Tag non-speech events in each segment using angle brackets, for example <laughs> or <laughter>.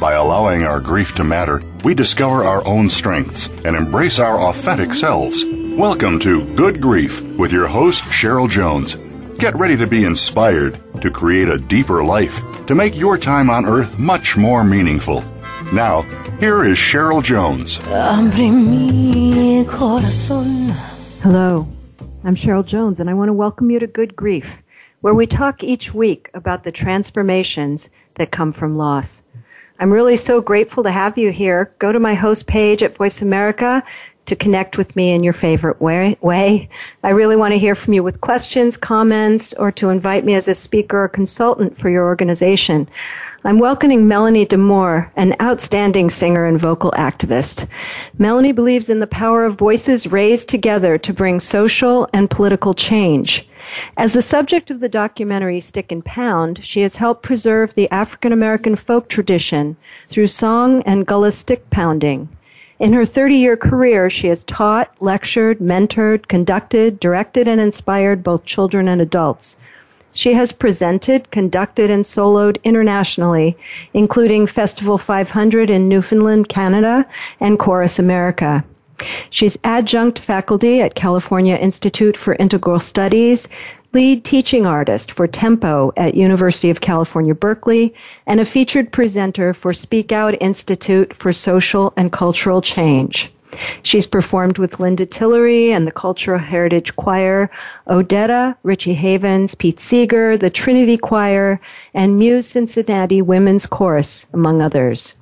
By allowing our grief to matter, we discover our own strengths and embrace our authentic selves. Welcome to Good Grief with your host, Cheryl Jones. Get ready to be inspired to create a deeper life, to make your time on earth much more meaningful. Now, here is Cheryl Jones. Hello, I'm Cheryl Jones, and I want to welcome you to Good Grief, where we talk each week about the transformations that come from loss. I'm really so grateful to have you here. Go to my host page at Voice America to connect with me in your favorite way. I really want to hear from you with questions, comments, or to invite me as a speaker or consultant for your organization. I'm welcoming Melanie DeMore, an outstanding singer and vocal activist. Melanie believes in the power of voices raised together to bring social and political change. As the subject of the documentary Stick and Pound, she has helped preserve the African American folk tradition through song and gullah stick pounding. In her 30 year career, she has taught, lectured, mentored, conducted, directed, and inspired both children and adults. She has presented, conducted, and soloed internationally, including Festival 500 in Newfoundland, Canada, and Chorus America. She's adjunct faculty at California Institute for Integral Studies, lead teaching artist for Tempo at University of California, Berkeley, and a featured presenter for Speak Out Institute for Social and Cultural Change. She's performed with Linda Tillery and the Cultural Heritage Choir, Odetta, Richie Havens, Pete Seeger, the Trinity Choir, and Muse Cincinnati Women's Chorus, among others.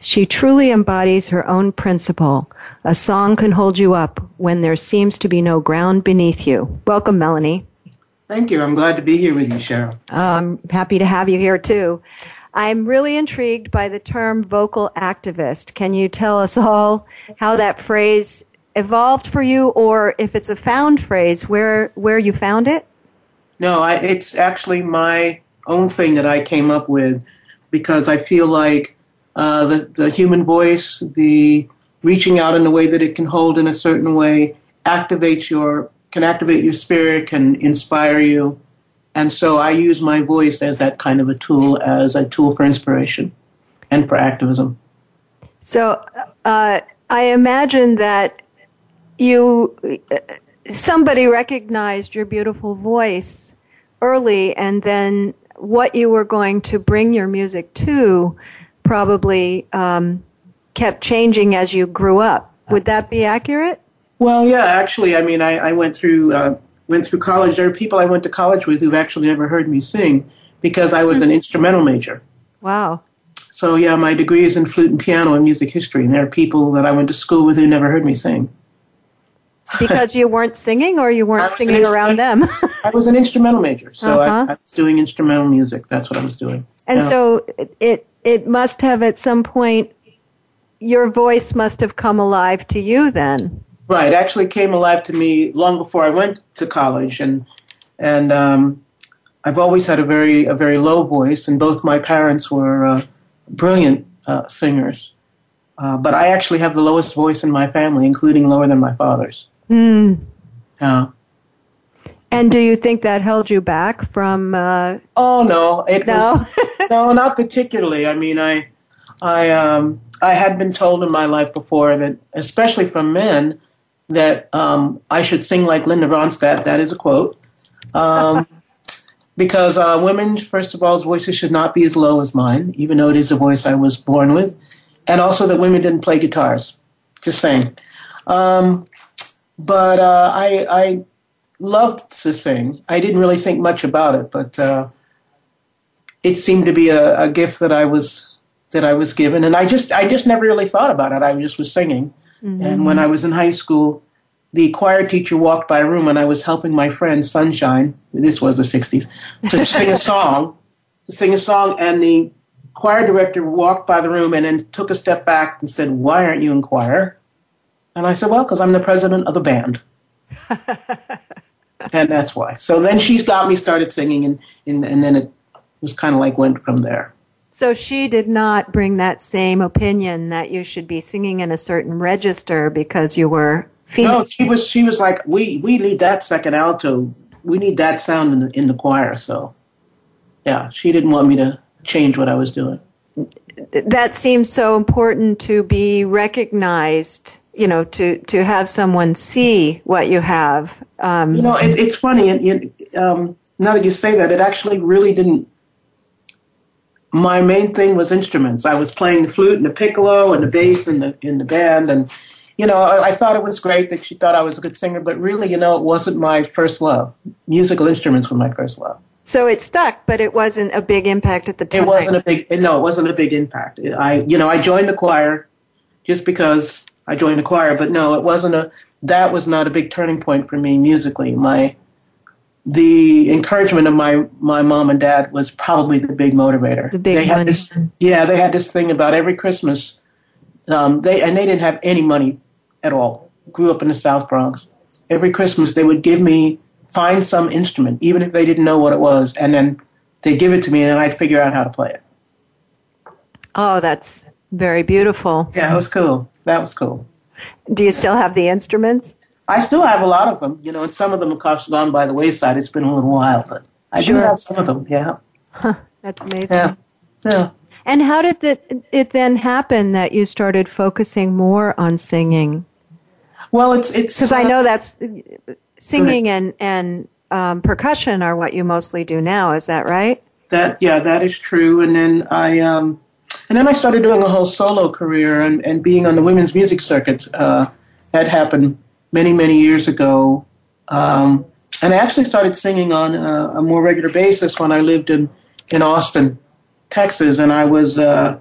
She truly embodies her own principle. A song can hold you up when there seems to be no ground beneath you. Welcome, Melanie. Thank you. I'm glad to be here with you, Cheryl. I'm happy to have you here too. I'm really intrigued by the term vocal activist. Can you tell us all how that phrase evolved for you, or if it's a found phrase, where where you found it? No, I, it's actually my own thing that I came up with because I feel like uh, the the human voice, the reaching out in a way that it can hold in a certain way activates your can activate your spirit, can inspire you. And so I use my voice as that kind of a tool, as a tool for inspiration and for activism. So uh, I imagine that you, somebody recognized your beautiful voice early, and then what you were going to bring your music to probably um, kept changing as you grew up. Would that be accurate? Well, yeah, actually, I mean, I, I went through uh, went through college. There are people I went to college with who've actually never heard me sing because I was an instrumental major. Wow. So yeah, my degree is in flute and piano and music history, and there are people that I went to school with who never heard me sing. Because you weren't singing, or you <laughs> weren't singing around them. I was an instrumental major, so uh-huh. I, I, was doing instrumental music. That's what I was doing. And yeah. so it it must have at some point your voice must have come alive to you then. Right, actually came alive to me long before I went to college, and and um, I've always had a very a very low voice, and both my parents were uh, brilliant uh, singers, uh, but I actually have the lowest voice in my family, including lower than my father's. Mm. Yeah. And do you think that held you back from? Uh, oh no, it no? was no, not particularly. I mean, I, I, um, I had been told in my life before that, especially from men, that um, I should sing like Linda Ronstadt. That is a quote. Um, <laughs> because uh, women, first of all, voices should not be as low as mine, even though it is a voice I was born with, and also that women didn't play guitars. Just saying. Um, but uh, I, I loved to sing. I didn't really think much about it, but uh, it seemed to be a, a gift that I was that I was given, and I just I just never really thought about it. I just was singing, mm-hmm. and when I was in high school, the choir teacher walked by a room and I was helping my friend Sunshine, this was the 60s, to sing a <laughs> song, to sing a song, and the choir director walked by the room and then took a step back and said, Why aren't you in choir? And I said, Well, because I'm the president of the band. <laughs> and that's why. So then she's got me started singing, and, and, and then it was kind of like went from there. So she did not bring that same opinion that you should be singing in a certain register because you were female. No, she was she was like, we we need that second alto. We need that sound in the, in the choir. So, yeah, she didn't want me to change what I was doing. That seems so important to be recognized. You know, to to have someone see what you have. Um, you know, it, it's funny. And um, now that you say that, it actually really didn't my main thing was instruments. I was playing the flute and the piccolo and the bass in the in the band, and you know, I, I, thought it was great that she thought I was a good singer, but really, you know, it wasn't my first love. Musical instruments were my first love. So it stuck, but it wasn't a big impact at the time. It wasn't a big no, it wasn't a big impact. I you know I joined the choir just because I joined the choir, but no, it wasn't a that was not a big turning point for me musically. My the encouragement of my my mom and dad was probably the big motivator. The big they had this, yeah, they had this thing about every Christmas. Um, they and they didn't have any money at all. Grew up in the South Bronx. Every Christmas they would give me find some instrument, even if they didn't know what it was, and then they give it to me, and then I'd figure out how to play it. Oh, that's very beautiful. Yeah, it was cool. That was cool. Do you still have the instruments? I still have a lot of them, you know, and some of them have gone by the wayside. It's been a little while, but I sure. do have some of them. Yeah. Huh, that's amazing. Yeah. Yeah. And how did the, it then happen that you started focusing more on singing? Well, it's it's because uh, I know that's singing and and um, percussion are what you mostly do now. Is that right? That yeah, that is true. And then I um, and then I started doing a whole solo career and, and being on the women's music circuit. Uh, that happened many, many years ago. Um, and I actually started singing on a, a, more regular basis when I lived in, in Austin, Texas. And I was uh,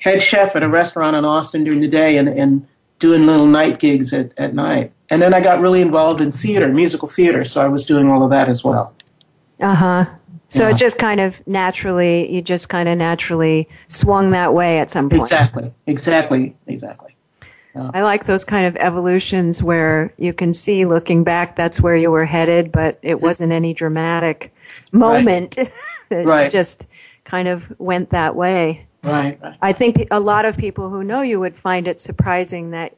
head chef at a restaurant in Austin during the day and, and doing little night gigs at, at night. And then I got really involved in theater, musical theater. So I was doing all of that as well. Uh huh. So yeah. it just kind of naturally, you just kind of naturally swung that way at some point. Exactly, exactly, exactly. I like those kind of evolutions where you can see looking back that's where you were headed, but it wasn't any dramatic moment. Right. <laughs> it right. just kind of went that way. Right, right. I think a lot of people who know you would find it surprising that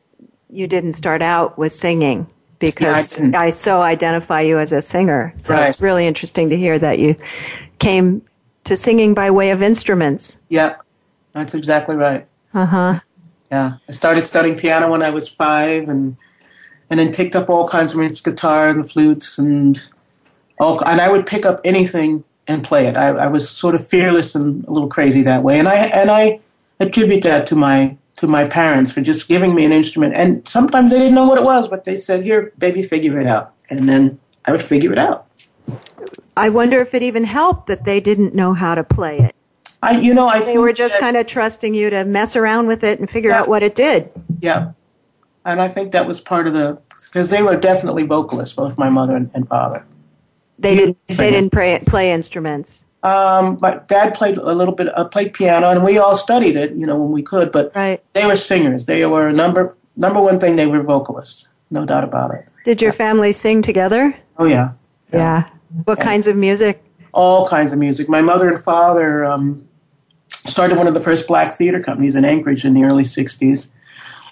you didn't start out with singing because yeah, I, I, so identify you as a singer. So right. it's really interesting to hear that you came to singing by way of instruments. Yeah, that's exactly right. Uh huh. Yeah, I started studying piano when I was five, and and then picked up all kinds of music, guitar and flutes, and all. And I would pick up anything and play it. I, I was sort of fearless and a little crazy that way, and I and I attribute that to my to my parents for just giving me an instrument. And sometimes they didn't know what it was, but they said, "Here, baby, figure it out," and then I would figure it out. I wonder if it even helped that they didn't know how to play it. I, you know, I they were just kind of trusting you to mess around with it and figure yeah. out what it did. Yeah, and I think that was part of the because they were definitely vocalists, both my mother and, and father. They didn't. They didn't play, play instruments. Um, my dad played a little bit, uh, played piano, and we all studied it, you know, when we could. But right. they were singers. They were number number one thing. They were vocalists, no doubt about it. Did your family sing together? Oh yeah. Yeah. yeah. What yeah. kinds of music? All kinds of music. My mother and father um, started one of the first black theater companies in Anchorage in the early 60s.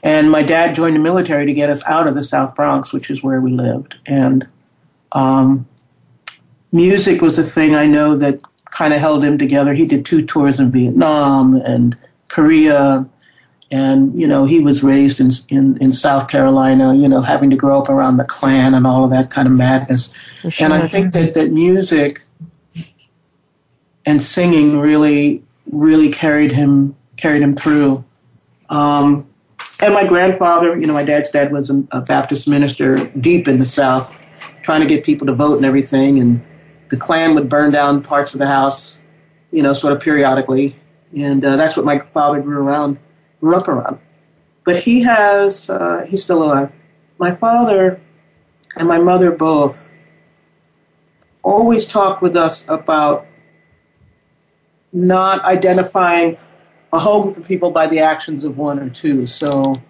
And my dad joined the military to get us out of the South Bronx, which is where we lived. And um, music was a thing I know that kind of held him together. He did two tours in Vietnam and Korea. And, you know, he was raised in, in, in South Carolina, you know, having to grow up around the Klan and all of that kind of madness. Sure. And I think that, that music and singing really really carried him carried him through. Um, and my grandfather, you know, my dad's dad was a, a, Baptist minister deep in the South, trying to get people to vote and everything. And the Klan would burn down parts of the house, you know, sort of periodically. And uh, that's what my father grew around, grew up around. But he has, uh, he's still alive. My father and my mother both always talked with us about not identifying a whole group of people by the actions of one or two. So,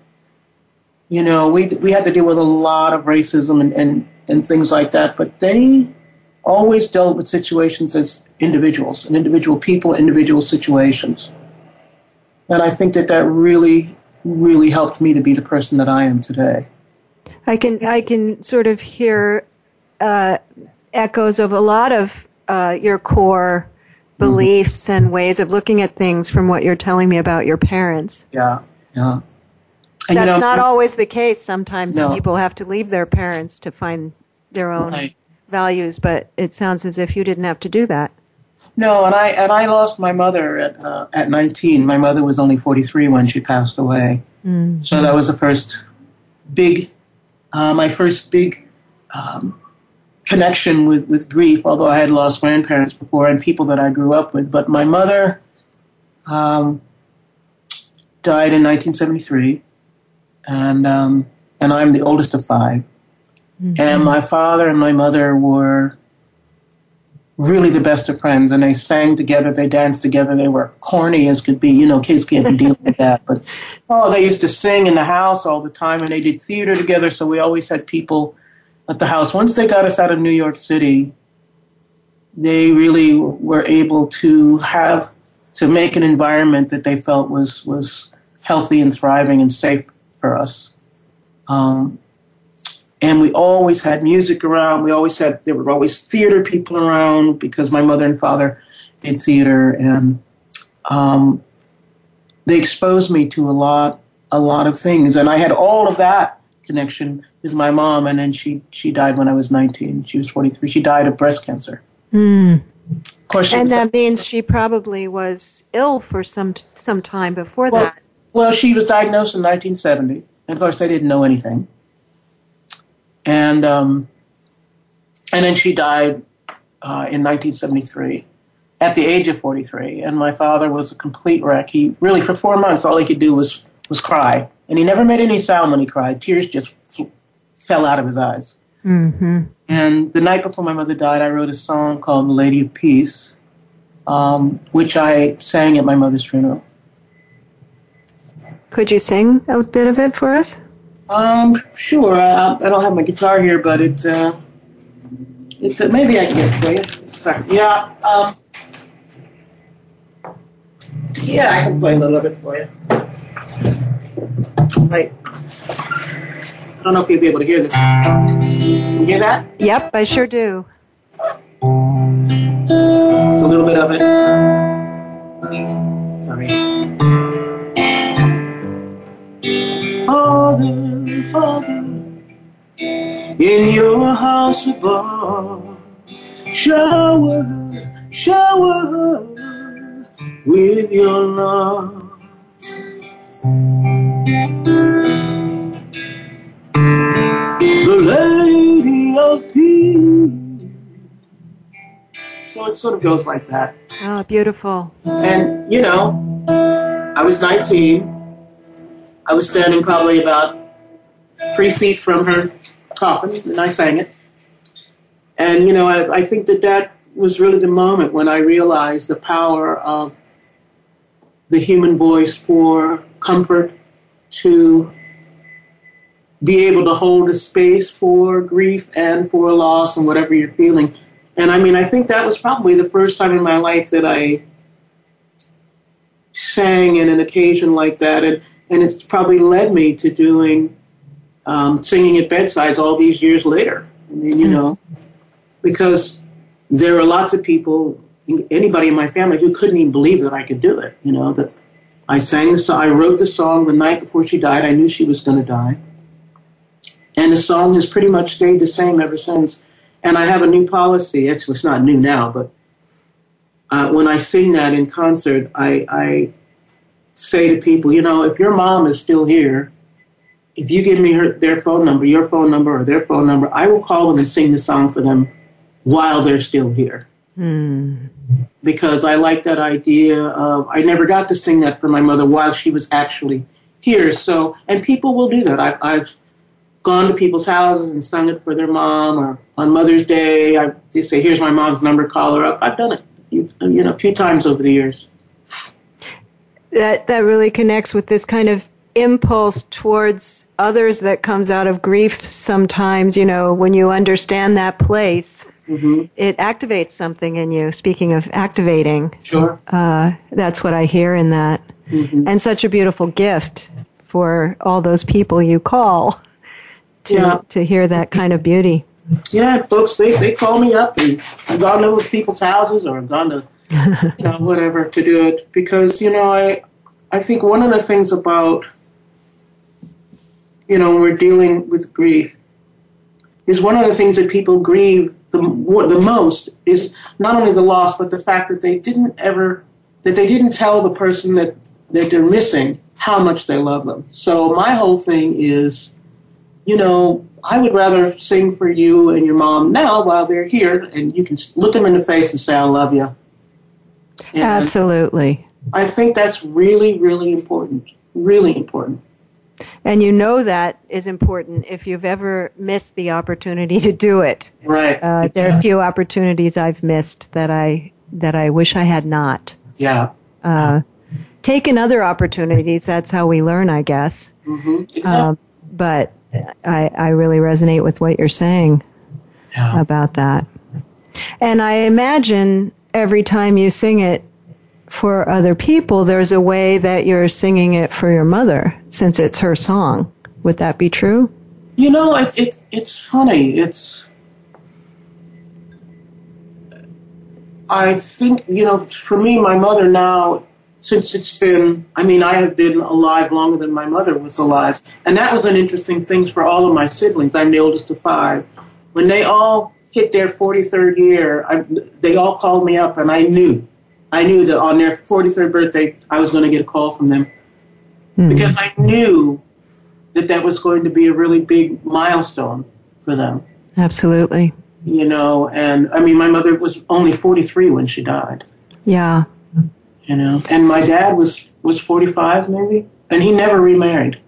you know, we we had to deal with a lot of racism and, and, and things like that, but they always dealt with situations as individuals and individual people, individual situations. And I think that that really, really helped me to be the person that I am today. I can I can sort of hear uh, echoes of a lot of uh, your core beliefs mm-hmm. and ways of looking at things from what you're telling me about your parents. Yeah, yeah. And That's you know, not always the case. Sometimes no. people have to leave their parents to find their own right. values, but it sounds as if you didn't have to do that. No, and I and I lost my mother at uh, at 19. My mother was only 43 when she passed away. Mm. So that was the first big, uh, my first big um, connection with, with grief, although I had lost grandparents before and people that I grew up with. But my mother um, died in 1973, and, um, and I'm the oldest of 5 mm-hmm. And my father and my mother were really the best of friends, and they sang together, they danced together, they were corny as could be. You know, kids can't be dealing with that. But, oh, they used to sing in the house all the time, and they did theater together, so we always had people – at the house. Once they got us out of New York City, they really were able to have to make an environment that they felt was was healthy and thriving and safe for us. Um, and we always had music around. We always had there were always theater people around because my mother and father did theater, and um, they exposed me to a lot a lot of things. And I had all of that connection is my mom, and then she she died when I was 19. She was 43. She died of breast cancer. Mm. Of course, and that means she probably was ill for some some time before well, that. Well, she was diagnosed in 1970, and of course, they didn't know anything. And um, and then she died uh, in 1973 at the age of 43. And my father was a complete wreck. He really, for four months, all he could do was was cry, and he never made any sound when he cried. Tears just fell out of his eyes. Mm-hmm. And the night before my mother died, I wrote a song called "The Lady of Peace," um, which I sang at my mother's funeral. Could you sing a bit of it for us? Um, sure. I, I don't have my guitar here, but it's uh, it's uh, maybe I can get it for you. Sorry. Yeah. Um, yeah, I can play a little bit for you. Right don't know if you'll be able to hear this. You hear that? Yep, I sure do. It's a little bit of it. Sorry. Father, Father, in your house above, shower, shower with your love. Lady of Peace. So it sort of goes like that. Oh, beautiful. And, you know, I was 19. I was standing probably about three feet from her coffin, and I sang it. And, you know, I, I think that that was really the moment when I realized the power of the human voice for comfort to be able to hold a space for grief and for loss and whatever you're feeling. And I mean, I think that was probably the first time in my life that I sang in an occasion like that. And, and it's probably led me to doing um, singing at bedsides all these years later. I mean, you know, because there are lots of people, anybody in my family, who couldn't even believe that I could do it. You know, that I sang the song, I wrote the song the night before she died. I knew she was going to die. And the song has pretty much stayed the same ever since. And I have a new policy. Actually, it's not new now, but uh, when I sing that in concert, I, I say to people, you know, if your mom is still here, if you give me her, their phone number, your phone number, or their phone number, I will call them and sing the song for them while they're still here. Mm. Because I like that idea of, I never got to sing that for my mother while she was actually here. So, and people will do that. I, I've gone to people's houses and sung it for their mom, or on Mother's Day, I, they say, "Here's my mom's number, call her up." I've done it, you, you know, a few times over the years. That that really connects with this kind of impulse towards others that comes out of grief. Sometimes, you know, when you understand that place, mm-hmm. it activates something in you. Speaking of activating, sure, uh, that's what I hear in that, mm-hmm. and such a beautiful gift for all those people you call <laughs> to yeah. to hear that kind of beauty. Yeah, folks, they, they call me up and I've gone to people's houses or I've gone to you know <laughs> whatever to do it because you know I I think one of the things about you know when we're dealing with grief is one of the things that people grieve the the most is not only the loss but the fact that they didn't ever that they didn't tell the person that that they're missing how much they love them. So my whole thing is, you know, I would rather sing for you and your mom now while they're here, and you can look them in the face and say, "I love you." And Absolutely. I think that's really, really important. Really important. And you know that is important if you've ever missed the opportunity to do it. Right. Uh, there are a few opportunities I've missed that I that I wish I had not. Yeah. Uh, taken other opportunities. That's how we learn, I guess. Mm-hmm. Exactly. Um, but I, I really resonate with what you're saying yeah. about that. And I imagine every time you sing it for other people, there's a way that you're singing it for your mother, since it's her song. Would that be true? You know, it's it's, it's funny. It's I think you know, for me, my mother now since it's been, I mean, I have been alive longer than my mother was alive. And that was an interesting thing for all of my siblings. I'm the oldest of five. When they all hit their 43rd year, I, they all called me up, and I knew. I knew that on their 43rd birthday, I was going to get a call from them. Mm-hmm. Because I knew that that was going to be a really big milestone for them. Absolutely. You know, and I mean, my mother was only 43 when she died. Yeah you know. And my dad was was 45 maybe, and he never remarried.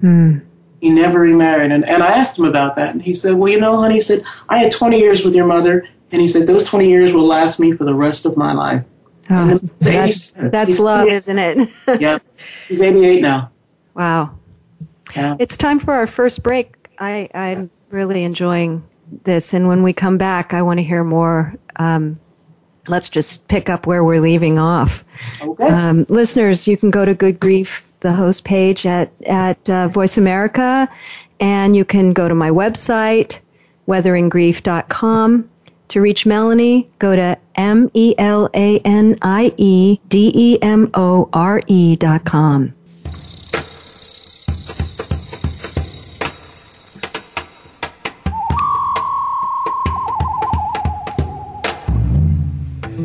Hmm. He never remarried, and and I asked him about that, and he said, "Well, you know, honey," he said, "I had 20 years with your mother, and he said those 20 years will last me for the rest of my life." Oh, that's that's love, isn't it? yeah, <laughs> he's 88 now. Wow. Yeah. It's time for our first break. I, I'm really enjoying this, and when we come back, I want to hear more um, let's just pick up where we're leaving off. Okay. Um, listeners, you can go to Good Grief, the host page at, at uh, Voice America, and you can go to my website, weatheringgrief.com. To reach Melanie, go to M E L A N I E D E M O R E dot com.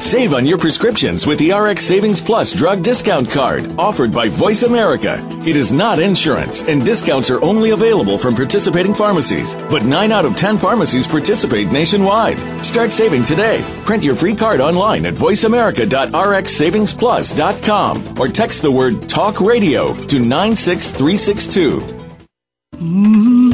Save on your prescriptions with the RX Savings Plus drug discount card offered by Voice America. It is not insurance, and discounts are only available from participating pharmacies. But 9 out of 10 pharmacies participate nationwide. Start saving today. Print your free card online at voiceamerica.rxsavingsplus.com or text the word TALK RADIO to 96362.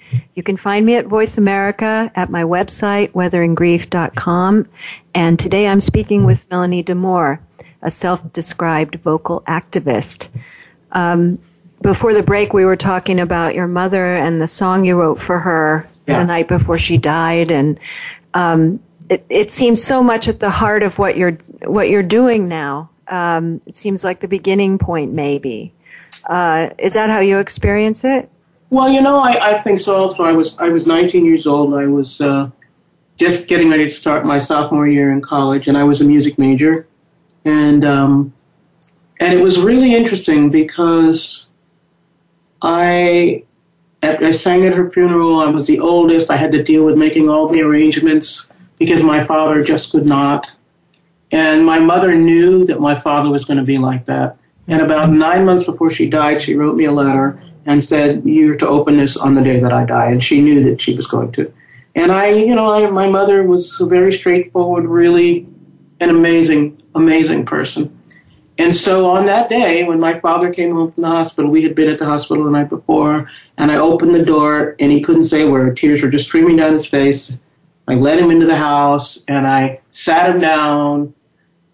You can find me at Voice America at my website, weatheringgrief.com. And today I'm speaking with Melanie DeMore, a self-described vocal activist. Um, before the break, we were talking about your mother and the song you wrote for her yeah. the night before she died, and um, it, it seems so much at the heart of what you're what you're doing now. Um, it seems like the beginning point, maybe. Uh, is that how you experience it? Well, you know, I, I think so. Also, I was I was 19 years old. I was uh, just getting ready to start my sophomore year in college, and I was a music major, and um, and it was really interesting because I I sang at her funeral. I was the oldest. I had to deal with making all the arrangements because my father just could not. And my mother knew that my father was going to be like that. And about nine months before she died, she wrote me a letter and said, You're to open this on the day that I die. And she knew that she was going to. And I, you know, I, my mother was a very straightforward, really an amazing, amazing person. And so on that day, when my father came home from the hospital, we had been at the hospital the night before, and I opened the door, and he couldn't say a word. Tears were just streaming down his face. I led him into the house, and I sat him down,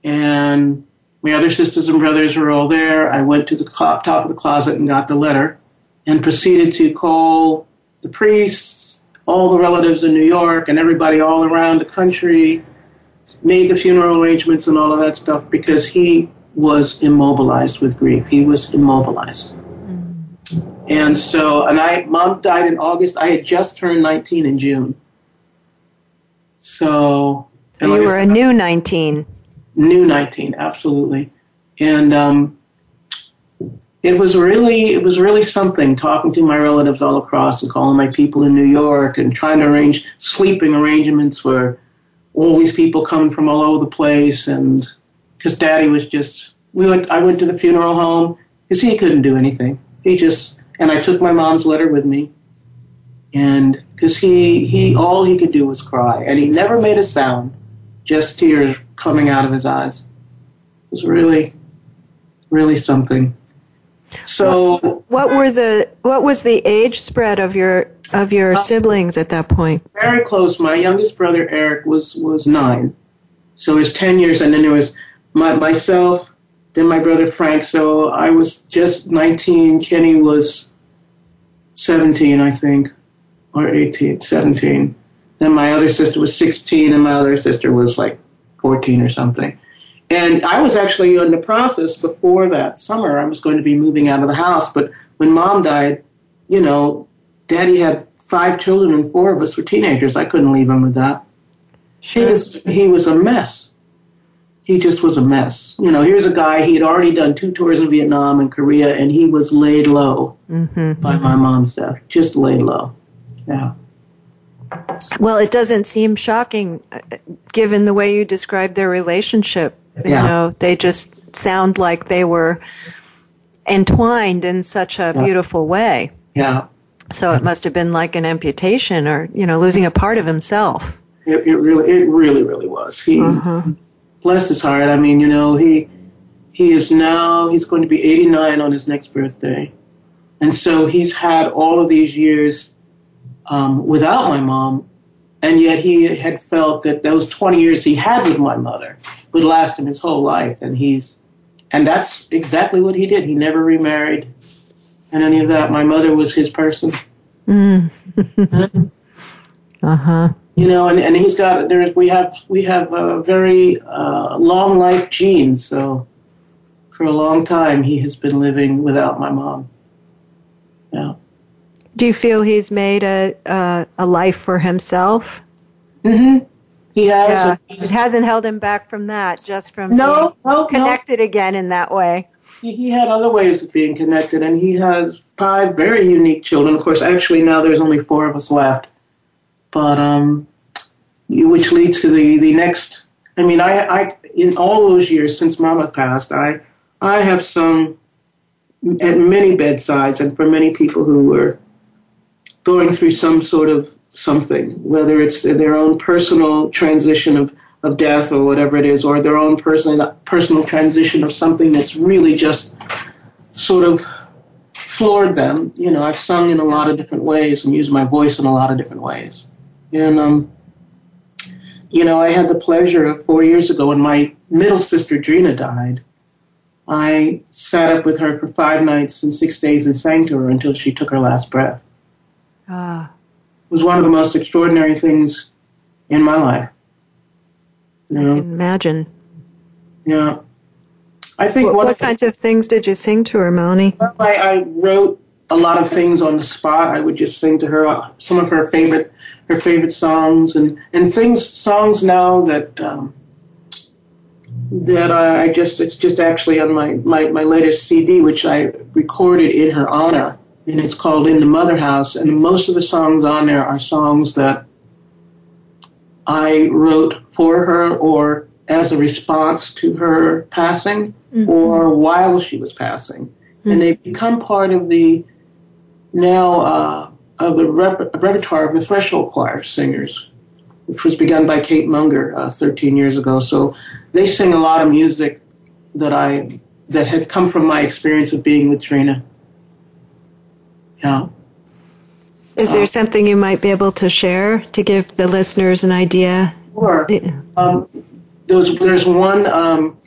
and my other sisters and brothers were all there. I went to the top of the closet and got the letter and proceeded to call the priests, all the relatives in New York, and everybody all around the country, made the funeral arrangements and all of that stuff because he was immobilized with grief. He was immobilized. Mm. And so, and I, mom died in August. I had just turned 19 in June. So, you like were said, a new 19 new 19, absolutely. And um, it was really it was really something talking to my relatives all across and calling my people in New York and trying to arrange sleeping arrangements for all these people coming from all over the place and because daddy was just we went I went to the funeral home because he couldn't do anything he just and I took my mom's letter with me and because he he all he could do was cry and he never made a sound just tears coming out of his eyes. It was really, really something. So, what were the what was the age spread of your of your uh, siblings at that point? Very close. My youngest brother Eric was was nine, so it was ten years, and then there was my, myself, then my brother Frank. So I was just nineteen. Kenny was seventeen, I think, or 18, 17. Then my other sister was 16, and my other sister was like 14 or something. And I was actually in the process before that summer. I was going to be moving out of the house, but when mom died, you know, daddy had five children and four of us were teenagers. I couldn't leave him with that. Sure. He just he was a mess. He just was a mess. You know, here's a guy, he had already done two tours in Vietnam and Korea, and he was laid low mm-hmm. by my mom's death. Just laid low. Yeah. Well, it doesn't seem shocking uh, given the way you described their relationship. You yeah. know, they just sound like they were entwined in such a yeah. beautiful way. Yeah. So it must have been like an amputation or, you know, losing a part of himself. It, it really, it really, really was. He, uh-huh. bless his heart. I mean, you know, he, he is now, he's going to be 89 on his next birthday. And so he's had all of these years um, without my mom, and yet he had felt that those 20 years he had with my mother would last him his whole life, and he's and that's exactly what he did. He never remarried, and any of that. My mother was his person. Mm. uh <laughs> huh. You know, and, and he's got there's we have we have a very uh, long life genes, so for a long time he has been living without my mom. Yeah. Do you feel he's made a uh, a life for himself? Mm-hmm. He has. Yeah. It hasn't held him back from that, just from no, no connected no. again in that way. He, he had other ways of being connected, and he has five very unique children. Of course, actually now there's only four of us left, but um, which leads to the, the next. I mean, I, I in all those years since Mama passed, I I have sung at many bedsides and for many people who were going through some sort of something, whether it's their own personal transition of, of death or whatever it is, or their own personal personal transition of something that's really just sort of floored them. You know, I've sung in a lot of different ways and used my voice in a lot of different ways. And um, you know, I had the pleasure of four years ago when my middle sister Drina died. I sat up with her for five nights and six days and sang to her until she took her last breath. Ah. Was one of the most extraordinary things in my life. You know? I can imagine. Yeah. I think what, what kinds of things did you sing to her, Melanie? Well, I, I, wrote a lot of things on the spot. I would just sing to her uh, some of her favorite her favorite songs and and things songs now that um, that I just it's just actually on my, my my latest CD, which I recorded in her honor, and it's called In the Mother House. And most of the songs on there are songs that I wrote for her or as a response to her passing mm-hmm. or while she was passing. Mm-hmm. And they've become part of the now uh, of the rep- repertoire of the Threshold Choir singers, which was begun by Kate Munger uh, 13 years ago. So they sing a lot of music that I that had come from my experience of being with Drina. Yeah. Is there something you might be able to share to give the listeners an idea? Sure. Um, there's, there's one, um,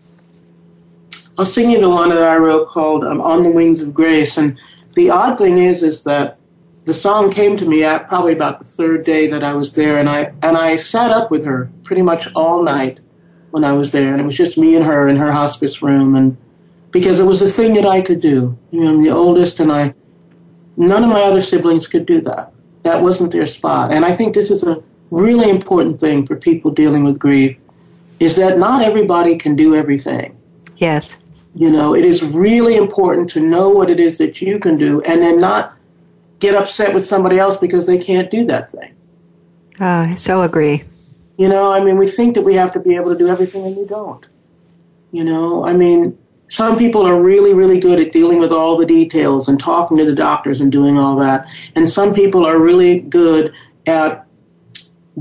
I'll sing you the one that I wrote called um, On the Wings of Grace. And the odd thing is, is that the song came to me at probably about the third day that I was there. And I, and I sat up with her pretty much all night when I was there. And it was just me and her in her hospice room. And because it was a thing that I could do. You know, I'm the oldest and I, none of my other siblings could do that. That wasn't their spot. And I think this is a really important thing for people dealing with grief is that not everybody can do everything. Yes. You know, it is really important to know what it is that you can do and then not get upset with somebody else because they can't do that thing. Uh, I so agree. You know, I mean, we think that we have to be able to do everything and we don't. You know, I mean, some people are really, really good at dealing with all the details and talking to the doctors and doing all that. And some people are really good at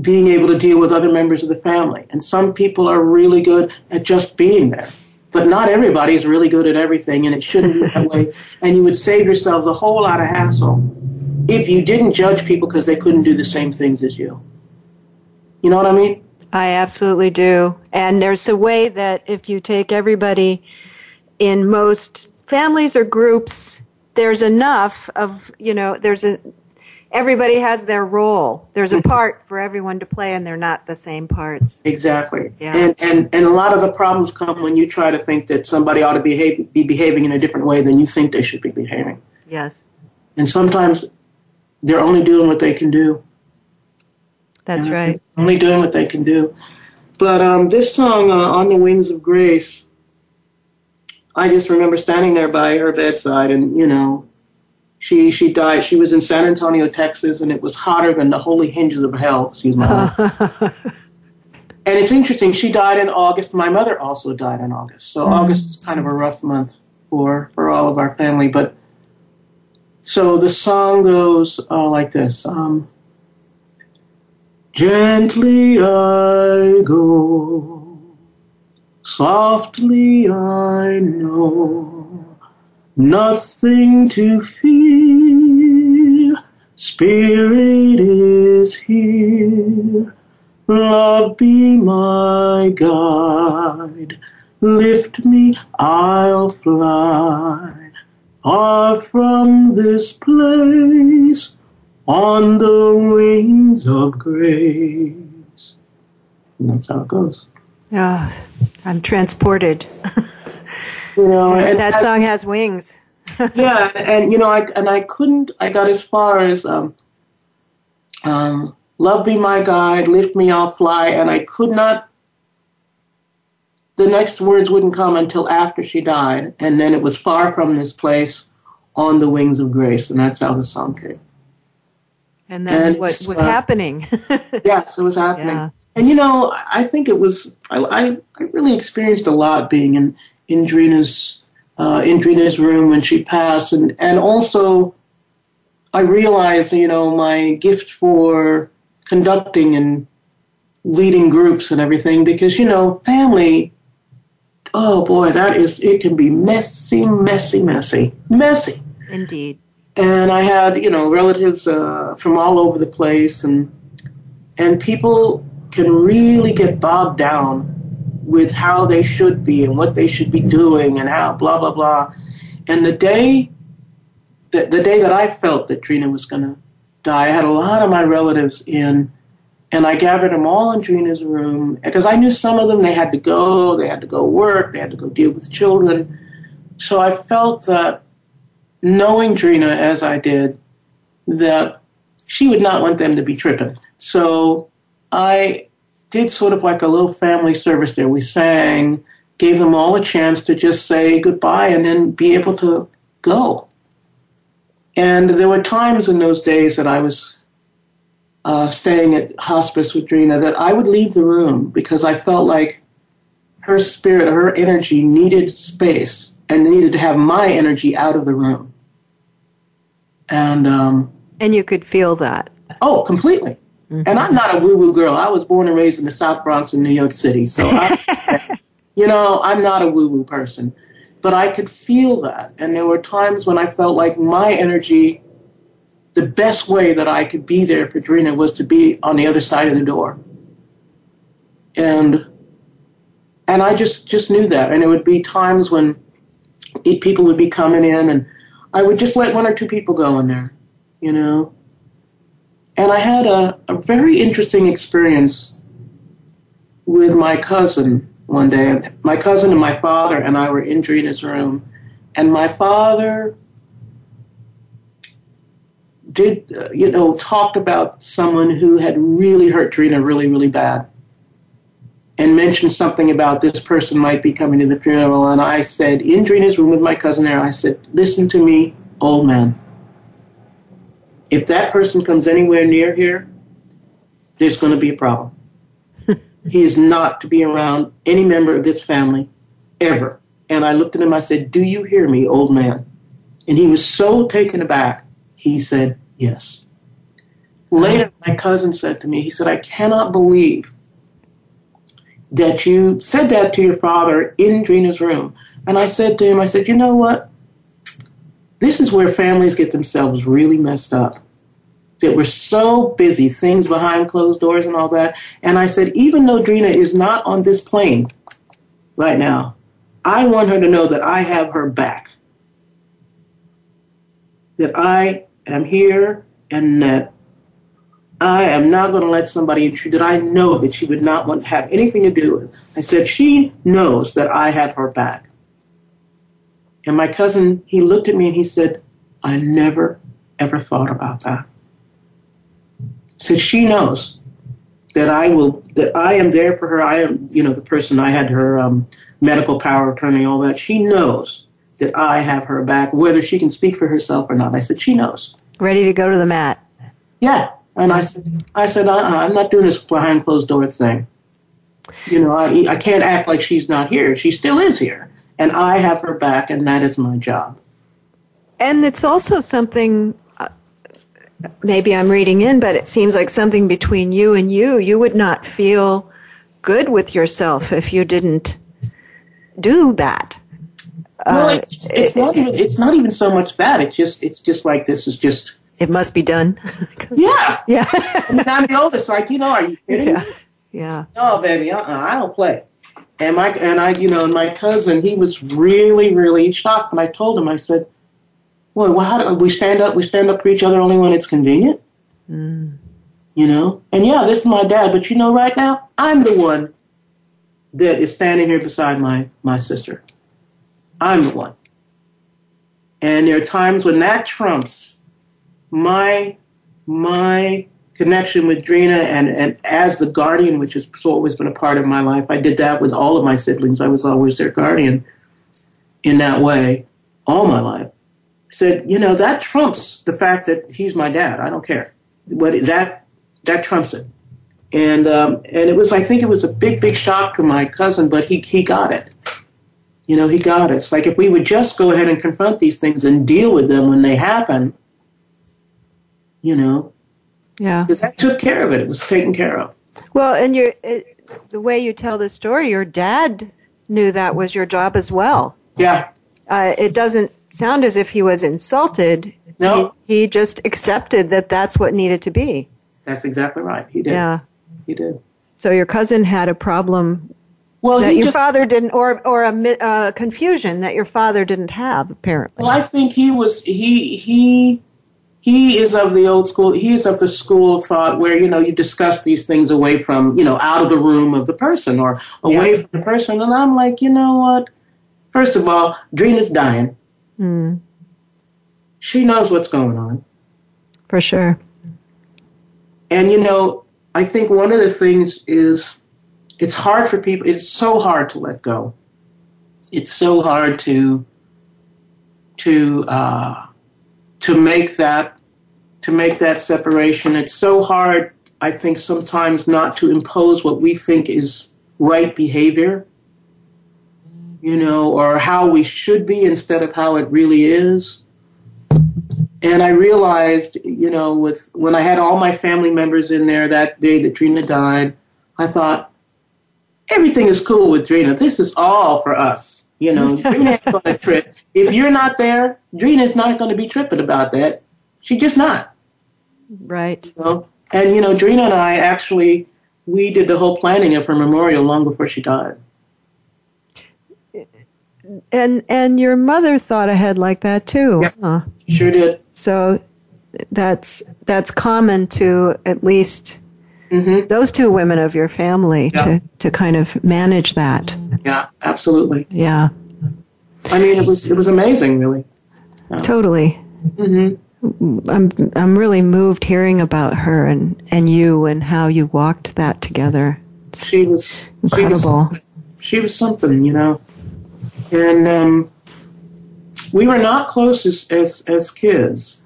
being able to deal with other members of the family. And some people are really good at just being there. But not everybody is really good at everything, and it shouldn't be that way. <laughs> And you would save yourselves a whole lot of hassle if you didn't judge people because they couldn't do the same things as you. You know what I mean? I absolutely do. And there's a way that if you take everybody in most families or groups, there's enough of, you know, there's a, everybody has their role. There's a mm-hmm. part for everyone to play, and they're not the same parts. Exactly. Yeah. And and and a lot of the problems come when you try to think that somebody ought to behave be behaving in a different way than you think they should be behaving. Yes. And sometimes they're only doing what they can do. That's right. Only doing what they can do. But um, this song, uh, "On the Wings of Grace," I just remember standing there by her bedside, and you know, she she died. She was in San Antonio, Texas, and it was hotter than the holy hinges of hell. Excuse me. <laughs> and it's interesting. She died in August. My mother also died in August. So mm-hmm. August is kind of a rough month for for all of our family. But so the song goes uh, like this. Um, Gently I go, softly I know Nothing to fear, Spirit is here. Love be my guide, lift me, I'll fly far from this place on the wings of grace. And that's how it goes. Yeah, I'm transported. <laughs> You know, and that I, song has wings. <laughs> yeah, and you know, I and I couldn't. I got as far as um, um, "Love Be My Guide," "Lift Me, I'll Fly," and I could not. The next words wouldn't come until after she died, and then it was "Far from this place, on the wings of grace," and that's how the song came. And that's and what was uh, happening. <laughs> yes, it was happening. Yeah. And you know, I think it was I, I, I really experienced a lot being in Indrina's uh, in Drina's room when she passed, and and also I realized you know my gift for conducting and leading groups and everything because you know family. Oh boy, that is it can be messy, messy, messy, messy. Indeed. And I had you know relatives uh, from all over the place, and and people can really get bogged down with how they should be and what they should be doing and how blah blah blah. And the day that the day that I felt that Drina was to die, I had a lot of my relatives in, and I gathered them all in Drina's room because I knew some of them they had to go, they had to go work, they had to go deal with children. So I felt that knowing Drina as I did, that she would not want them to be tripping. So I did sort of like a little family service there. We sang, gave them all a chance to just say goodbye and then be able to go. And there were times in those days that I was uh, staying at hospice with Drina that I would leave the room because I felt like her spirit, her energy needed space and needed to have my energy out of the room. And um, and you could feel that. Oh, completely. Mm-hmm. And I'm not a woo woo girl. I was born and raised in the South Bronx in New York City. So, I, <laughs> you know, I'm not a woo woo person. But I could feel that. And there were times when I felt like my energy, the best way that I could be there for Drina was to be on the other side of the door. And and I just, just knew that. And it would be times when people would be coming in and I would just let one or two people go in there, you know and I had a, a very interesting experience with my cousin one day. My cousin and my father and I were in Drina's room, and my father did, uh, you know, talked about someone who had really hurt Drina really, really bad. And mentioned something about this person might be coming to the funeral. And I said, in Drina's room with my cousin there, I said, listen to me, old man if that person comes anywhere near here, there's going to be a problem. <laughs> he is not to be around any member of this family ever. And I looked at him, I said, Do you hear me, old man? And he was so taken aback, he said, Yes. Later, my cousin said to me, He said, I cannot believe that you said that to your father in Drina's room. And I said to him, I said, You know what? This is where families get themselves really messed up. That we're so busy, things behind closed doors and all that. And I said, even though Drina is not on this plane right now, I want her to know that I have her back. That I am here and that I am not going to let somebody that I know that she would not want to have anything to do with. I said, she knows that I have her back. And my cousin, he looked at me and he said, I never, ever thought about that. So she knows that I will, that I am there for her. I am, you know, the person I had her um, medical power of attorney, all that. She knows that I have her back, whether she can speak for herself or not. I said, she knows. Ready to go to the mat. Yeah. And I said, I said, uh-uh, I'm not doing this behind closed doors thing. You know, I, I can't act like she's not here. She still is here and I have her back, and that is my job. And it's also something, uh, maybe I'm reading in, but it seems like something between you and you. You would not feel good with yourself if you didn't do that. No, uh, it's, it's, not even. It's not even so much that. It's just. It's just like this is just. It must be done. <laughs> yeah. Yeah. I mean, I'm the oldest. Like you know, are you kidding? Yeah. Yeah. No, baby. Uh-uh, I don't play. And my and I, you know, and my cousin, he was really, really shocked. And I told him, I said, "Well, well how do we stand up? We stand up for each other only when it's convenient." Mm. You know, and yeah, this is my dad, but you know, right now, I'm the one that is standing here beside my my sister. I'm the one. And there are times when that trumps my my connection with Drina and, and as the guardian, which has always been a part of my life. I did that with all of my siblings. I was always their guardian in that way all my life. Said, you know, that trumps the fact that he's my dad. I don't care. But that that trumps it. and um, and it was I think it was a big big shock to my cousin, but he he got it. You know, he got it. It's like if we would just go ahead and confront these things and deal with them when they happen, you know, Yeah. because that took care of it. It was taken care of. Well, and your it, the way you tell the story, your dad knew that was your job as well. Yeah. Uh, it doesn't sound as if he was insulted. No. He, he just accepted that that's what needed to be. That's exactly right. He did. Yeah. He did. So your cousin had a problem Well, that your just, father didn't, or or a uh, confusion that your father didn't have. Apparently. Well, I think he was he he he is of the old school. He is of the school of thought where you know you discuss these things away from you know out of the room of the person or away Yeah. from the person. And I'm like, you know what? First of all, Drina's dying. Hmm. She knows what's going on, For sure. and you know, I think one of the things is it's hard for people. It's so hard to let go. It's so hard to to uh, to make that to make that separation. It's so hard, I think, sometimes not to impose what we think is right behavior, you know, or how we should be instead of how it really is. And I realized, you know, with when I had all my family members in there that day that Drina died, I thought, everything is cool with Drina. This is all for us. You know, <laughs> Drina ain't going to trip. If you're not there, Drina's not going to be tripping about that. She's just not. Right. You know? And, you know, Drina and I actually, we did the whole planning of her memorial long before she died. And and your mother thought ahead like that too. Yeah. huh? She sure did. So that's that's common to at least hmm those two women of your family Yeah. to, to kind of manage that. Yeah, absolutely. Yeah, I mean, it was, it was amazing, really. totally. hmm I'm I'm really moved hearing about her and, and you and how you walked that together. She was, she was, Incredible. she was something, you know. And um, we were not close as as, as kids.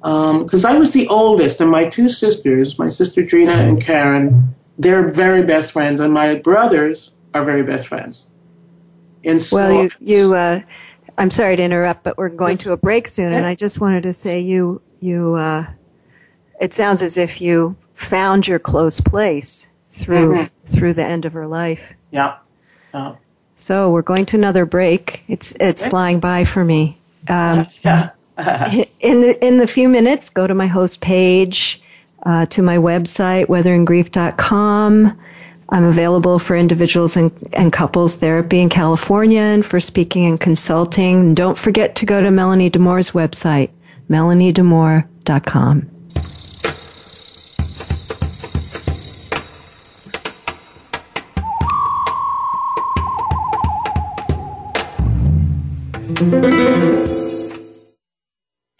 Because I was the oldest, and my two sisters, my sister Drina and Karen, they're very best friends, and my brothers are very best friends. And so, Well, you you uh, I'm sorry to interrupt, but we're going to a break soon, and I just wanted to say you you uh, it sounds as if you found your close place through Mhm. through the end of her life. yeah, yeah, So we're going to another break. It's it's flying by for me. Um, <laughs> yeah. in the in the few minutes, go to my host page, uh, to my website, weatheringgrief.com. I'm available for individuals and, and couples therapy in California and for speaking and consulting. And don't forget to go to Melanie DeMore's website, melaniedemore.com.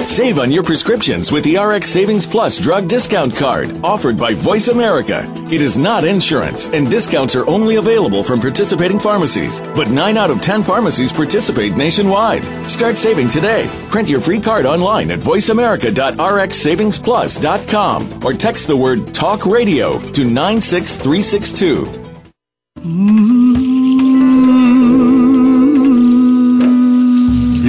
Save on your prescriptions with the RX Savings Plus drug discount card offered by Voice America. It is not insurance, and discounts are only available from participating pharmacies. But 9 out of 10 pharmacies participate nationwide. Start saving today. Print your free card online at voiceamerica.rxsavingsplus.com or text the word TALK RADIO to 96362.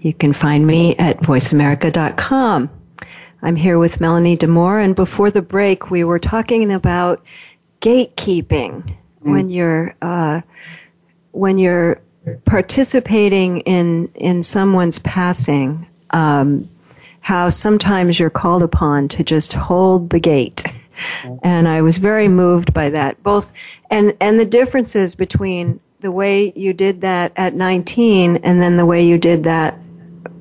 You can find me at voiceamerica.com. I'm here with Melanie DeMore, and before the break, we were talking about gatekeeping mm. when you're uh, when you're participating in in someone's passing. Um, how sometimes you're called upon to just hold the gate, and I was very moved by that. Both and and the differences between the way you did that at 19 and then the way you did that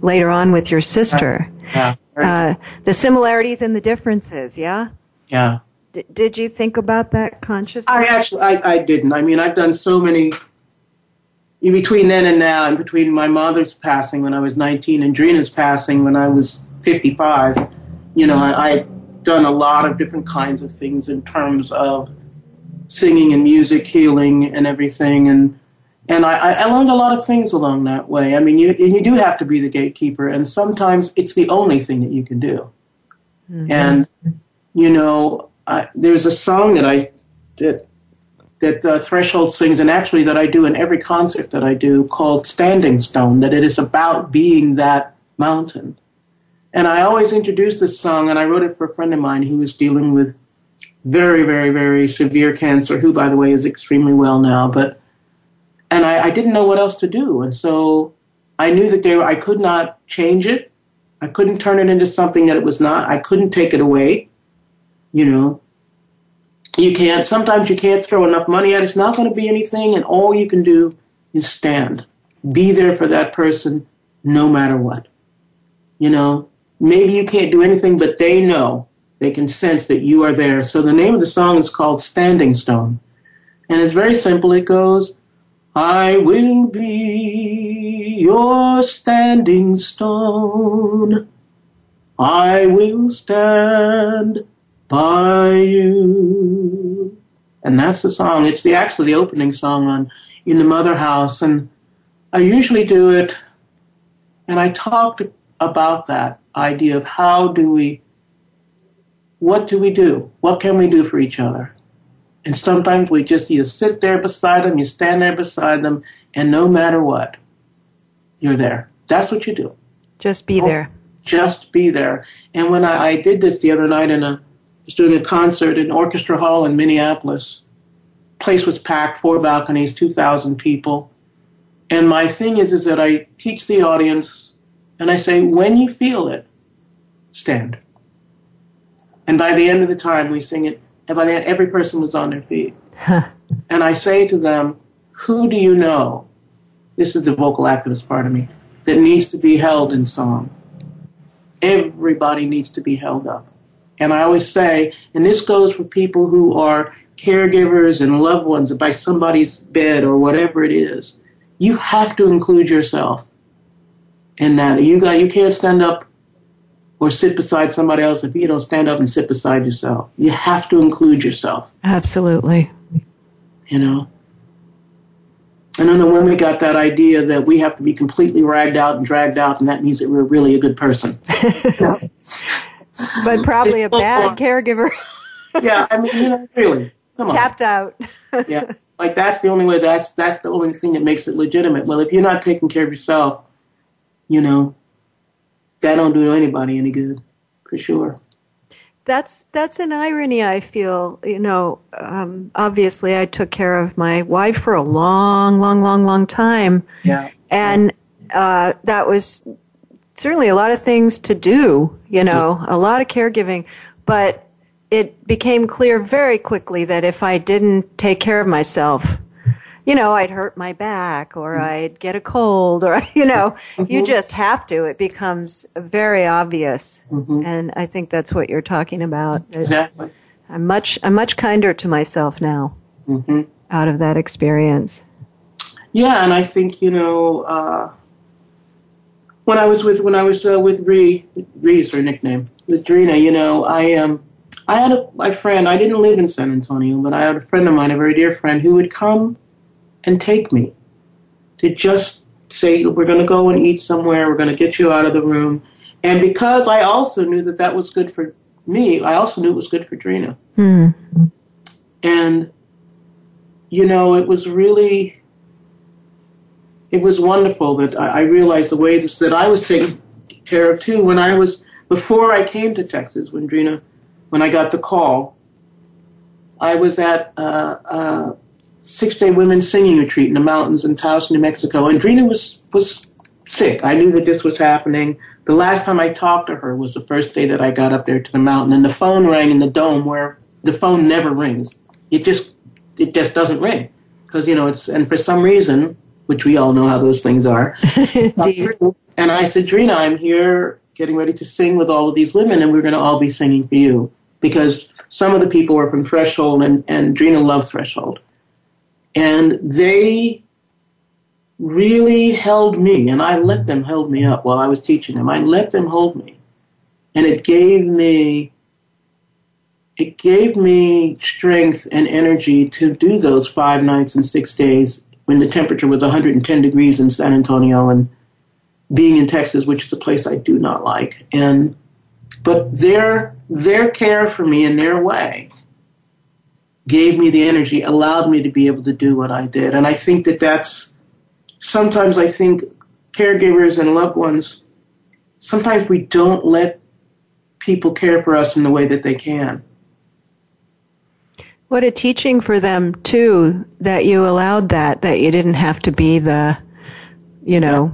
later on with your sister. Yeah. Uh, the similarities and the differences, yeah? Yeah. D- did you think about that consciously? I actually, I, I didn't. I mean, I've done so many, in between then and now, and between my mother's passing when I was 19 and Drina's passing when I was 55, you know, I, I've done a lot of different kinds of things in terms of singing and music, healing and everything. And and I, I learned a lot of things along that way. I mean, you, and you do have to be the gatekeeper, and sometimes it's the only thing that you can do. Mm-hmm. And you know, I, there's a song that I that that uh, Threshold sings, and actually that I do in every concert that I do, called "Standing Stone." That it is about being that mountain. And I always introduce this song, and I wrote it for a friend of mine who was dealing with very, very, very severe cancer, who, by the way, is extremely well now. But and I, I didn't know what else to do, and so I knew that there I could not change it. I couldn't turn it into something that it was not. I couldn't take it away. You know, you can't. Sometimes you can't throw enough money at it. It's not going to be anything, and all you can do is stand, be there for that person, no matter what. You know, maybe you can't do anything, but they know they can sense that you are there. So the name of the song is called Standing Stone. And it's very simple. It goes, I will be your standing stone. I will stand by you. And that's the song. It's the actually the opening song on In the Mother House. And I usually do it and I talked about that idea of how do we what do we do? What can we do for each other? And sometimes we just you sit there beside them, you stand there beside them, and no matter what, you're there. That's what you do. Just be oh, there. Just be there. And when I, I did this the other night in a I was doing a concert in Orchestra Hall in Minneapolis. Place was packed, four balconies, two thousand people. And my thing is is that I teach the audience and I say, when you feel it, stand. And by the end of the time, we sing it, and by the end, every person was on their feet. and I say to them, Who do you know? This is the vocal activist part of me that needs to be held in song. Everybody needs to be held up. And I always say, and this goes for people who are caregivers and loved ones by somebody's bed or whatever it is, you have to include yourself in that. You got you can't stand up or sit beside somebody else if you don't stand up and sit beside yourself. You have to include yourself. Absolutely. You know? And then when we got that idea that we have to be completely ragged out and dragged out, and that means that we're really a good person. <laughs> but probably a bad caregiver. yeah, I mean, you know, really. Come on. Tapped out. <laughs> yeah. Like that's the only way that's that's the only thing that makes it legitimate. Well, if you're not taking care of yourself, you know, that don't do anybody any good, for sure. That's that's an irony. I feel you know. Um, obviously, I took care of my wife for a long, long, long, long time. Yeah. And uh, that was certainly a lot of things to do. You know, a lot of caregiving, but it became clear very quickly that if I didn't take care of myself, you know, I'd hurt my back or mm-hmm. I'd get a cold or, <laughs> you know, mm-hmm. you just have to. It becomes very obvious. Mm-hmm. And I think that's what you're talking about. Exactly. I'm much, I'm much kinder to myself now mm-hmm. out of that experience. Yeah. And I think, you know, uh, when I was with, when I was uh, with Ree, Ree is her nickname, with Drina, you know, I, um, I had a my friend. I didn't live in San Antonio, but I had a friend of mine, a very dear friend, who would come and take me to just say, "We're going to go and eat somewhere. We're going to get you out of the room." And because I also knew that that was good for me, I also knew it was good for Drina. Hmm. And you know, it was really, it was wonderful that I, I realized the way that I was taken care of too when I was before I came to Texas. When Drina, when I got the call, I was at uh, a six-day women's singing retreat in the mountains in Taos, New Mexico, and Drina was was sick. I knew that this was happening. The last time I talked to her was the first day that I got up there to the mountain, and the phone rang in the dome where the phone never rings. It just it just doesn't ring because you know it's and for some reason, which we all know how those things are. <laughs> and I said, Drina, I'm here getting ready to sing with all of these women, and we're going to all be singing for you because some of the people were from Threshold, and and Drina loved Threshold, and they really held me, and I let them hold me up while I was teaching them. I let them hold me, and it gave me it gave me strength and energy to do those five nights and six days when the temperature was 110 degrees in San Antonio and being in Texas, which is a place I do not like. And but their their care for me in their way gave me the energy, allowed me to be able to do what I did. And I think that that's sometimes I think caregivers and loved ones sometimes we don't let people care for us in the way that they can. What a teaching for them too that you allowed that that you didn't have to be the you know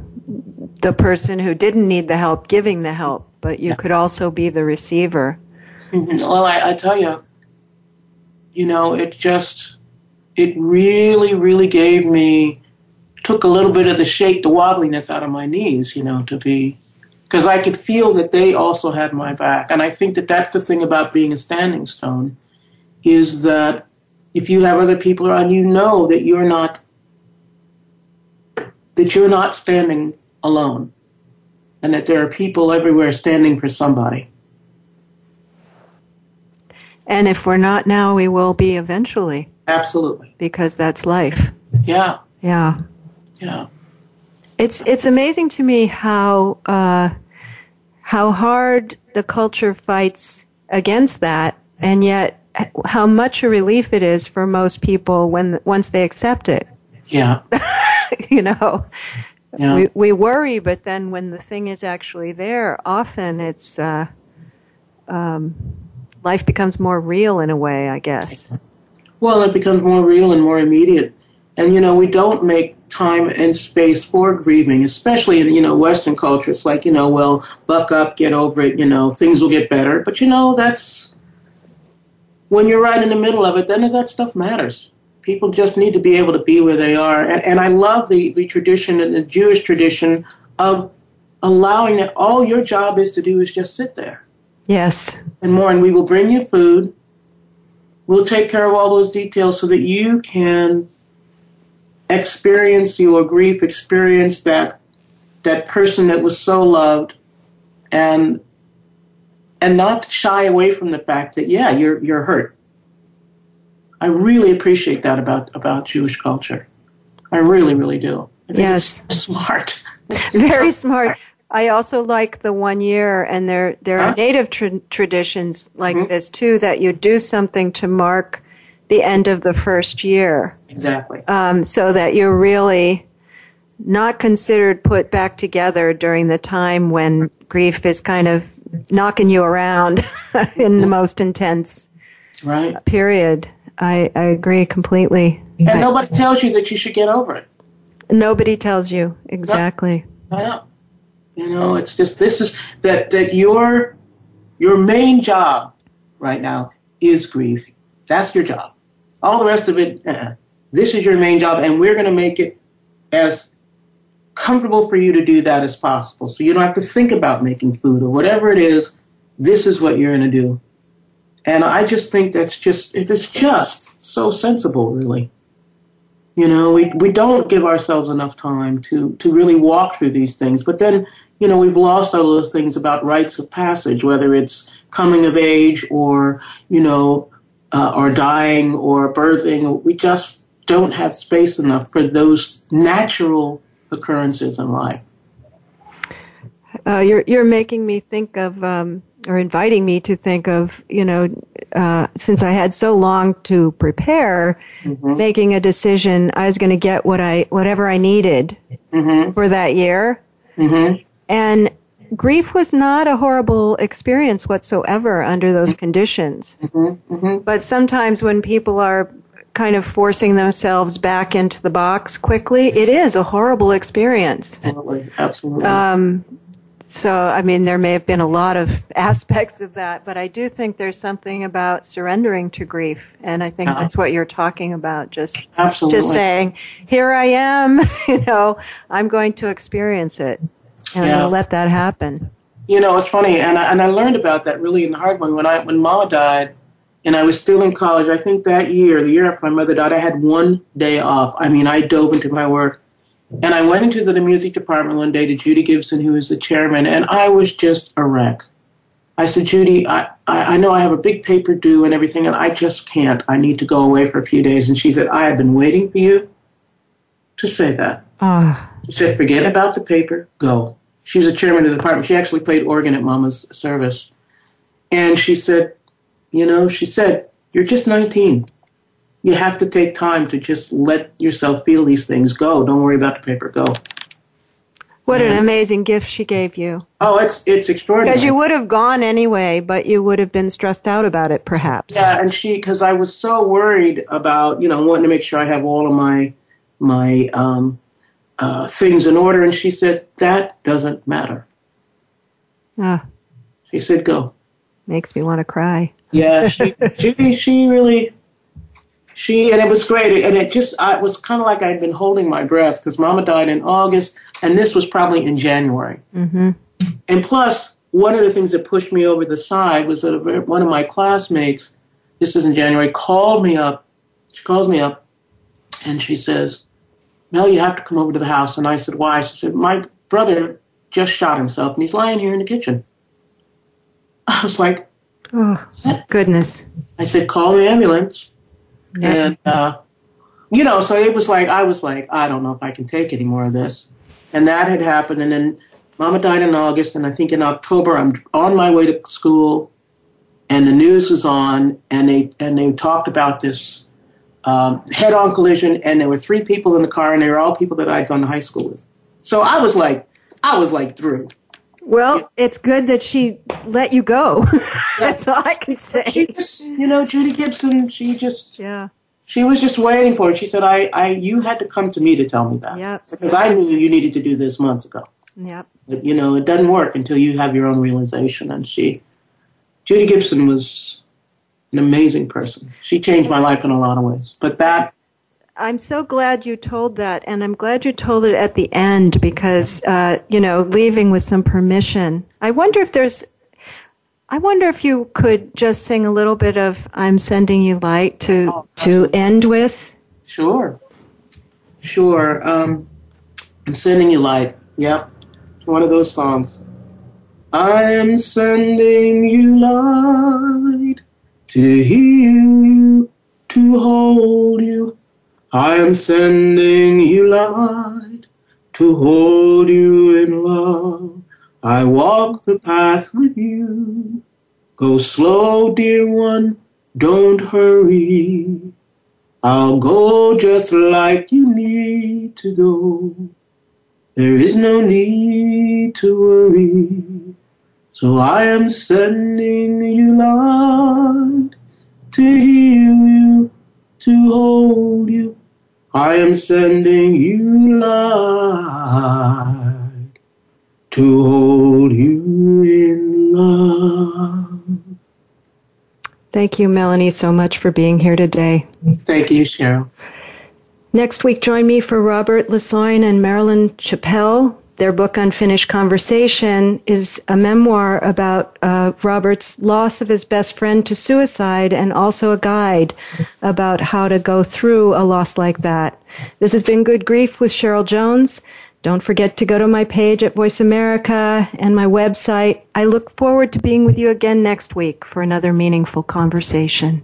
the person who didn't need the help giving the help, but you yeah. could also be the receiver. Mm-hmm. Well, I, I tell you, you know, it just it really, really gave me took a little bit of the shake, the wobbliness out of my knees, you know, to be because I could feel that they also had my back, and I think that that's the thing about being a standing stone is that if you have other people around, you know that you're not that you're not standing alone, and that there are people everywhere standing for somebody. And if we're not now, we will be eventually. Absolutely. Because that's life. Yeah. Yeah. Yeah. It's it's amazing to me how uh, how hard the culture fights against that, and yet how much a relief it is for most people when once they accept it. Yeah. <laughs> you know. Yeah. We, we worry, but then when the thing is actually there, often it's uh, um, life becomes more real in a way, I guess. Well, it becomes more real and more immediate. And you know, we don't make time and space for grieving, especially in you know Western culture. It's like you know, well, buck up, get over it. You know, things will get better. But you know, that's when you're right in the middle of it, then that stuff matters. People just need to be able to be where they are. And, and I love the, the tradition and the Jewish tradition of allowing that all your job is to do is just sit there. Yes. And more, and we will bring you food. We'll take care of all those details so that you can experience your grief, experience that that person that was so loved, and and not shy away from the fact that yeah, you're you're hurt. I really appreciate that about about Jewish culture. I really, really do. yes, <laughs> smart. Very smart. I also like the one year, and there there huh? are native tra- traditions like mm-hmm. this too. That you do something to mark the end of the first year. Exactly. Um, so that you're really not considered put back together during the time when grief is kind of knocking you around <laughs> in the most intense right. period. I, I agree completely. And nobody tells you that you should get over it. Nobody tells you exactly. I know. You know, it's just this is that that your your main job right now is grief. That's your job. All the rest of it, uh, this is your main job, and we're going to make it as comfortable for you to do that as possible. So you don't have to think about making food or whatever it is. This is what you're going to do. And I just think that's just, it's just so sensible, really. You know, we, we don't give ourselves enough time to, to really walk through these things. But then, you know, we've lost all those things about rites of passage, whether it's coming of age or, you know, uh, or dying or birthing. We just don't have space enough for those natural occurrences in life. Uh, you're you're making me think of um, or inviting me to think of you know uh, since I had so long to prepare, mm-hmm. making a decision I was going to get what I whatever I needed mm-hmm. for that year, mm-hmm. And grief was not a horrible experience whatsoever under those conditions. Mm-hmm. Mm-hmm. But sometimes when people are kind of forcing themselves back into the box quickly, it is a horrible experience. Absolutely, absolutely. Um, so, I mean, there may have been a lot of <laughs> aspects of that, but I do think there's something about surrendering to grief, and I think uh-huh. that's what you're talking about. Just, Absolutely. just saying, "Here I am," <laughs> you know, I'm going to experience it, and yeah. I'm going to let that happen. You know, it's funny, and I, and I learned about that really in the hard one when I when Mama died, and I was still in college. I think that year, the year after my mother died, I had one day off. I mean, I dove into my work and I went into the music department one day to Judy Gibson, who was the chairman, and I was just a wreck. I said, Judy, I, I, know I have a big paper due and everything, and I just can't. I need to go away for a few days. And she said, I have been waiting for you to say that. Uh. She said, forget about the paper, go. She was a chairman of the department. She actually played organ at Mama's service. And she said, you know, she said, you're just 19 you have to take time to just let yourself feel these things. Go. Don't worry about the paper. Go. What an amazing gift she gave you. Oh, it's it's extraordinary. Because you would have gone anyway, but you would have been stressed out about it, perhaps. Yeah, and she because I was so worried about you know wanting to make sure I have all of my my um, uh, things in order, and she said that doesn't matter. Ah. She said, "Go." Makes me want to cry. Yeah, she she she really she and it was great and it just I, it was kind of like i'd been holding my breath because mama died in august and this was probably in january mm-hmm. and plus one of the things that pushed me over the side was that one of my classmates this is in january called me up she calls me up and she says mel you have to come over to the house and i said why she said my brother just shot himself and he's lying here in the kitchen <laughs> i was like oh goodness i said call the ambulance yeah. And, uh, you know, so it was like, I was like, I don't know if I can take any more of this. And that had happened. And then Mama died in August. And I think in October, I'm on my way to school and the news was on and they, and they talked about this um, head on collision. And there were three people in the car and they were all people that I'd gone to high school with. So I was like, I was like through. Well, it's good that she let you go. <laughs> That's all I can say. She just, you know, Judy Gibson, she just, yeah, she was just waiting for it. She said, "I, I, you had to come to me to tell me that, yep. because I knew you needed to do this months ago. Yep. But you know, it doesn't work until you have your own realization. And she, Judy Gibson, was an amazing person. She changed my life in a lot of ways. But that I'm so glad you told that, and I'm glad you told it at the end because, uh, you know, leaving with some permission. I wonder if there's, I wonder if you could just sing a little bit of "I'm Sending You Light" to oh, to end with. Sure, sure. Um, I'm sending you light. Yep, one of those songs. I am sending you light to heal you, to hold you I am sending you light to hold you in love. I walk the path with you. Go slow, dear one, don't hurry. I'll go just like you need to go. There is no need to worry. So I am sending you light to heal you, to hold you I am sending you light to hold you in love. Thank you, Melanie, so much for being here today. Thank you, Cheryl. Next week, join me for Robert Lasoin and Marilyn Chappell their book, Unfinished Conversation, is a memoir about uh, Robert's loss of his best friend to suicide and also a guide about how to go through a loss like that. This has been Good Grief with Cheryl Jones. Don't forget to go to my page at Voice America and my website. I look forward to being with you again next week for another meaningful conversation.